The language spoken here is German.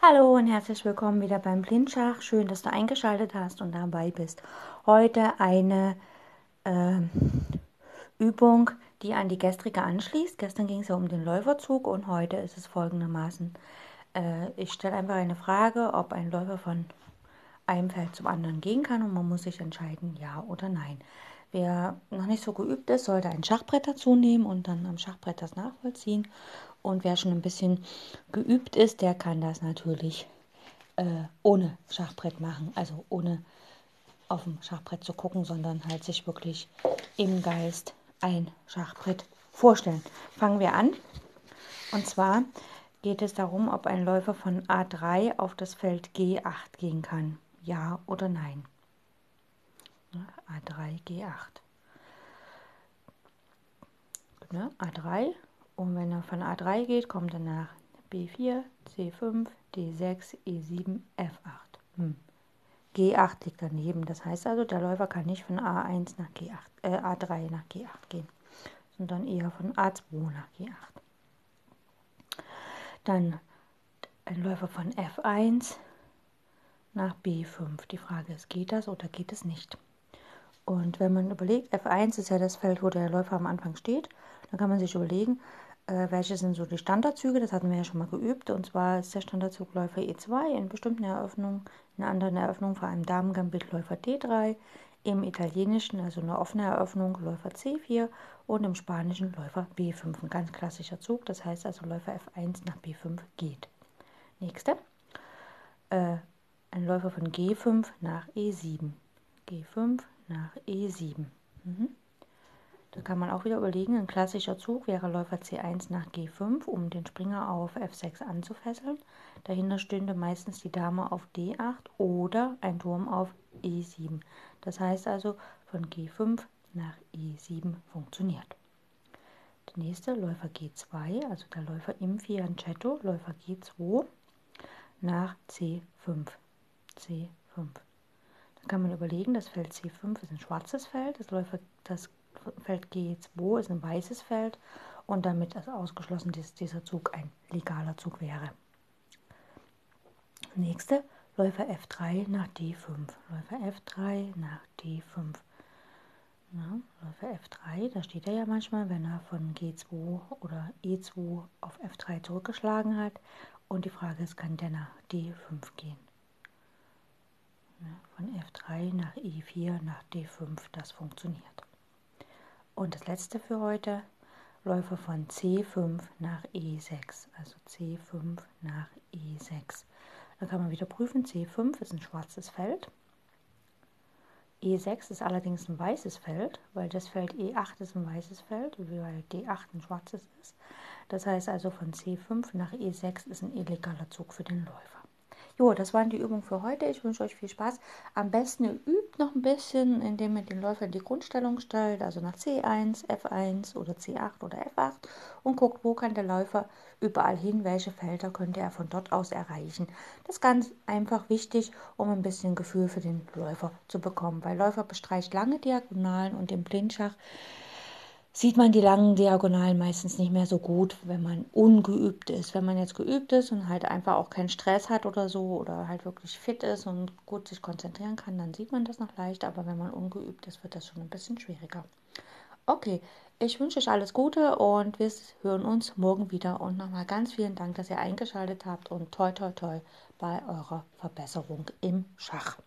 Hallo und herzlich willkommen wieder beim Blindschach. Schön, dass du eingeschaltet hast und dabei bist. Heute eine äh, Übung, die an die gestrige anschließt. Gestern ging es ja um den Läuferzug und heute ist es folgendermaßen. Äh, ich stelle einfach eine Frage, ob ein Läufer von einem Feld zum anderen gehen kann und man muss sich entscheiden, ja oder nein. Wer noch nicht so geübt ist, sollte ein Schachbrett dazu nehmen und dann am Schachbrett das nachvollziehen. Und wer schon ein bisschen geübt ist, der kann das natürlich äh, ohne Schachbrett machen. Also ohne auf dem Schachbrett zu gucken, sondern halt sich wirklich im Geist ein Schachbrett vorstellen. Fangen wir an. Und zwar geht es darum, ob ein Läufer von A3 auf das Feld G8 gehen kann. Ja oder nein. A3, G8. Ne? A3 und wenn er von A3 geht, kommt er nach B4, C5, D6, E7, F8. Hm. G8 liegt daneben. Das heißt also, der Läufer kann nicht von A1 nach G8, äh, A3 nach G8 gehen, sondern eher von A2 nach G8. Dann ein Läufer von F1 nach B5. Die Frage ist, geht das oder geht es nicht? Und wenn man überlegt, F1 ist ja das Feld, wo der Läufer am Anfang steht, dann kann man sich überlegen, äh, welche sind so die Standardzüge, das hatten wir ja schon mal geübt. Und zwar ist der Standardzug Läufer E2 in bestimmten Eröffnungen, in anderen Eröffnungen, vor allem Damengambit Läufer D3, im italienischen, also eine offene Eröffnung, Läufer C4 und im spanischen Läufer B5. Ein ganz klassischer Zug, das heißt also Läufer F1 nach B5 geht. Nächste, äh, ein Läufer von G5 nach E7. G5 nach E7. Mhm. Da kann man auch wieder überlegen, ein klassischer Zug wäre Läufer C1 nach G5, um den Springer auf F6 anzufesseln. Dahinter stünde meistens die Dame auf D8 oder ein Turm auf E7. Das heißt also, von G5 nach E7 funktioniert. Der nächste Läufer G2, also der Läufer im Fianchetto, Läufer G2 nach C5. C5 kann man überlegen, das Feld C5 ist ein schwarzes Feld, das, Läufer, das Feld G2 ist ein weißes Feld und damit ist ausgeschlossen, dass dieser Zug ein legaler Zug wäre. Nächste, Läufer F3 nach D5. Läufer F3 nach D5. Ja, Läufer F3, da steht er ja manchmal, wenn er von G2 oder E2 auf F3 zurückgeschlagen hat. Und die Frage ist, kann der nach D5 gehen? Von F3 nach E4 nach D5, das funktioniert. Und das letzte für heute, Läufer von C5 nach E6, also C5 nach E6. Da kann man wieder prüfen, C5 ist ein schwarzes Feld. E6 ist allerdings ein weißes Feld, weil das Feld E8 ist ein weißes Feld, weil D8 ein schwarzes ist. Das heißt also von C5 nach E6 ist ein illegaler Zug für den Läufer. Jo, das waren die Übungen für heute. Ich wünsche euch viel Spaß. Am besten ihr übt noch ein bisschen, indem ihr den Läufer in die Grundstellung stellt, also nach C1, F1 oder C8 oder F8 und guckt, wo kann der Läufer überall hin, welche Felder könnte er von dort aus erreichen. Das ist ganz einfach wichtig, um ein bisschen Gefühl für den Läufer zu bekommen, weil Läufer bestreicht lange Diagonalen und im Blindschach sieht man die langen Diagonalen meistens nicht mehr so gut, wenn man ungeübt ist. Wenn man jetzt geübt ist und halt einfach auch keinen Stress hat oder so oder halt wirklich fit ist und gut sich konzentrieren kann, dann sieht man das noch leicht. Aber wenn man ungeübt ist, wird das schon ein bisschen schwieriger. Okay, ich wünsche euch alles Gute und wir hören uns morgen wieder. Und nochmal ganz vielen Dank, dass ihr eingeschaltet habt und toi toi toi bei eurer Verbesserung im Schach.